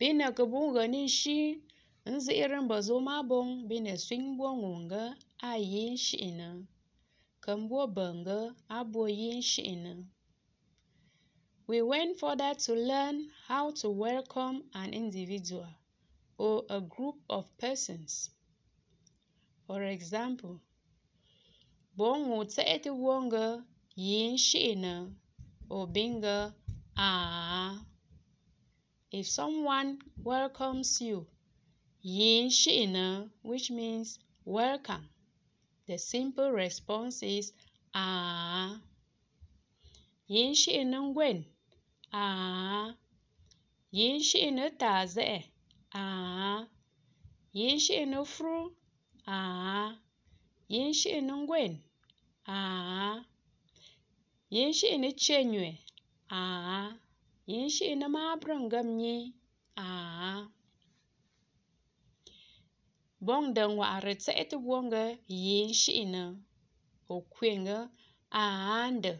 Bínak bûn nshí nzʉ́ írʉ́ mbəzô máɓoŋ bínɛ sẅíŋ mbwó ŋo ŋgə á yi shʉ'nə, kəmbwó bə̀ ŋgə á bwô yi shʉ'nə. We went further to learn how to welcome an individual or a group of persons. For example, bǒ ŋù tsé'tə́ wó ŋgə yi shʉ'nə ò bí ŋgə àa. If someone welcomes you, yin shi shi'ine, which means welcome, the simple response is ah. Yin shi'ine ngwen ah. Yin shi'ine taze ah. Yin shi'ine fru ah. Yin shi'ine ngwen ah. Yin shi'ine chenywe ah. yin shi na mabran gamye a bon Yinshina maabirɔngɔmnyi aa bɔŋda ŋɔhiri yin shi yinshina o a aanda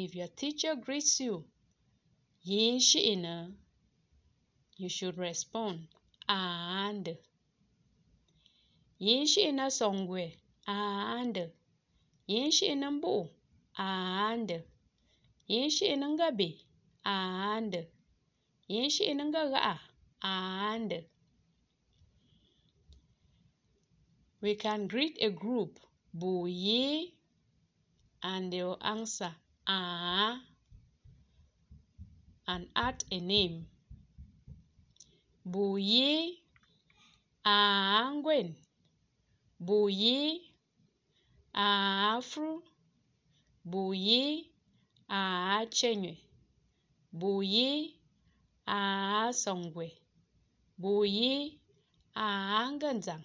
if your teacher greets you yin shi yinshina you should respond a anda yin shi na songwe a aanda yinshina sɔŋgwe aanda yinshina m-buɣum yin shi na gabe and and we can greet a group buyi and they will answer ah and add a name. Buyi angwen buyi afru. Buyi achenywe ah fru. Bu yi ah chenywe. Bu yi ah songwe. Bu yi ah ngenzang.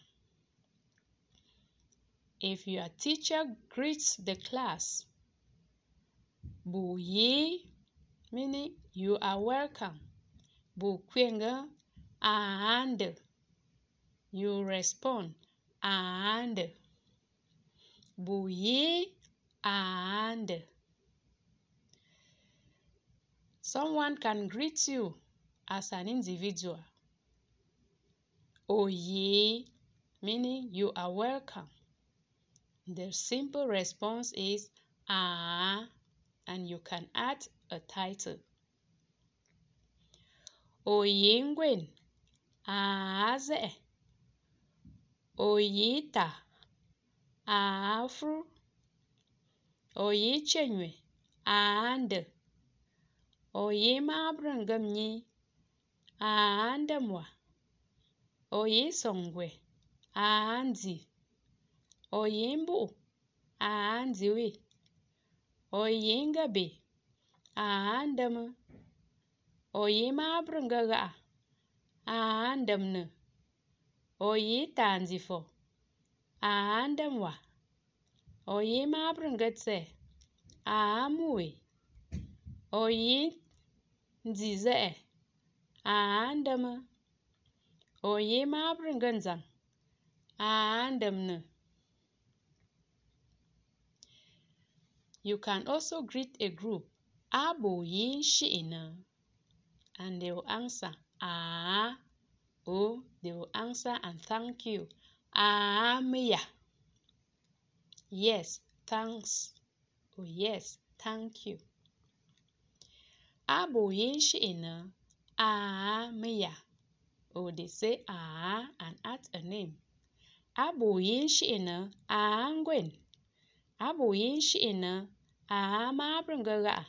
If your teacher greets the class, Bu yi, meaning you are welcome. Bu kwenga and you respond and Bu yi and someone can greet you as an individual. Oye, meaning you are welcome. The simple response is ah, and you can add a title. Oyingwen, aze, oyita, afru, oyichenwe, and, oyeema-abrum gamnyi, aa-ndamwa, oyee-songwe, aa-ndzi, oyee-mbu'u, aa-ndziwi, oyee-ngabe, aa-ndamə, oyeema-abrum gagha'a, aa-ndamnə, oyee-tanzifo, aa-ndamwa, oyeema-abrum gatse, aa-muwe, oyee Oyimabringatse aamuwi. Oyinzize aandama. Oyimabringanzang aandamna. You can also greet a group, Abo yin shi'ina, and they will answer, Ah, or they will answer and thank you, Ah, miya. Yes, thanks. Oh, yes, thank you. Abụ Yinxin a Miya or oh, they say a and add a name. Abụ Yinxin a Ngwen. Abụ Yinxin a Mabrungaga.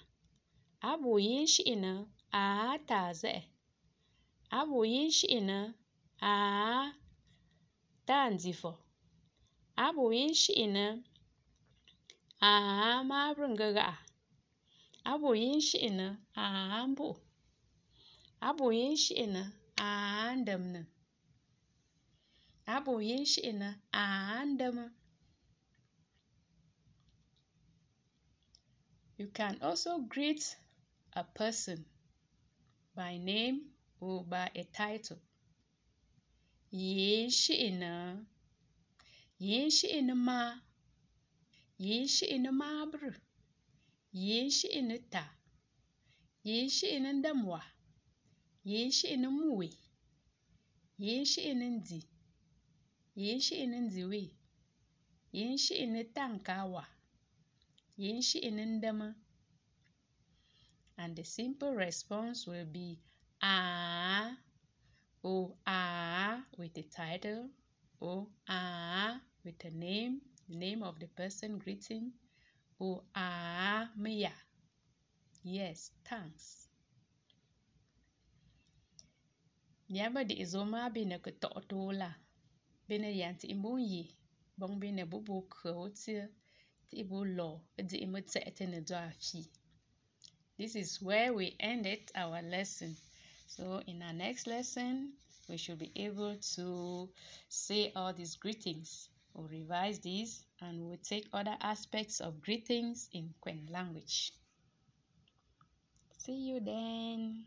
Abụ Yinxin a Taze. Abụ Yinxin a Tanzifo. Abụ Yinxin a Mabrungaga. aboyinshina ahambu aboyinshina you can also greet a person by name or by a title. Yinshina yinshina ma. Yinshina mabru shi'ina mabru, yin shi'ina ta, yin shi'ina damwa, yin shi ni mui yin shi ni shi ni ni ni and the simple response will be ah or ah with the title or ah with the name the name of the person greeting or ah mia yes thanks. Nyaba di izoma bine ke to la. Bine yan ti imbu yi. Bong bine bu bu ke ti ibu lo di imu te ne do afi This is where we ended our lesson. So in our next lesson, we should be able to say all these greetings. We'll revise these and we'll take other aspects of greetings in Nkwen language. See you then.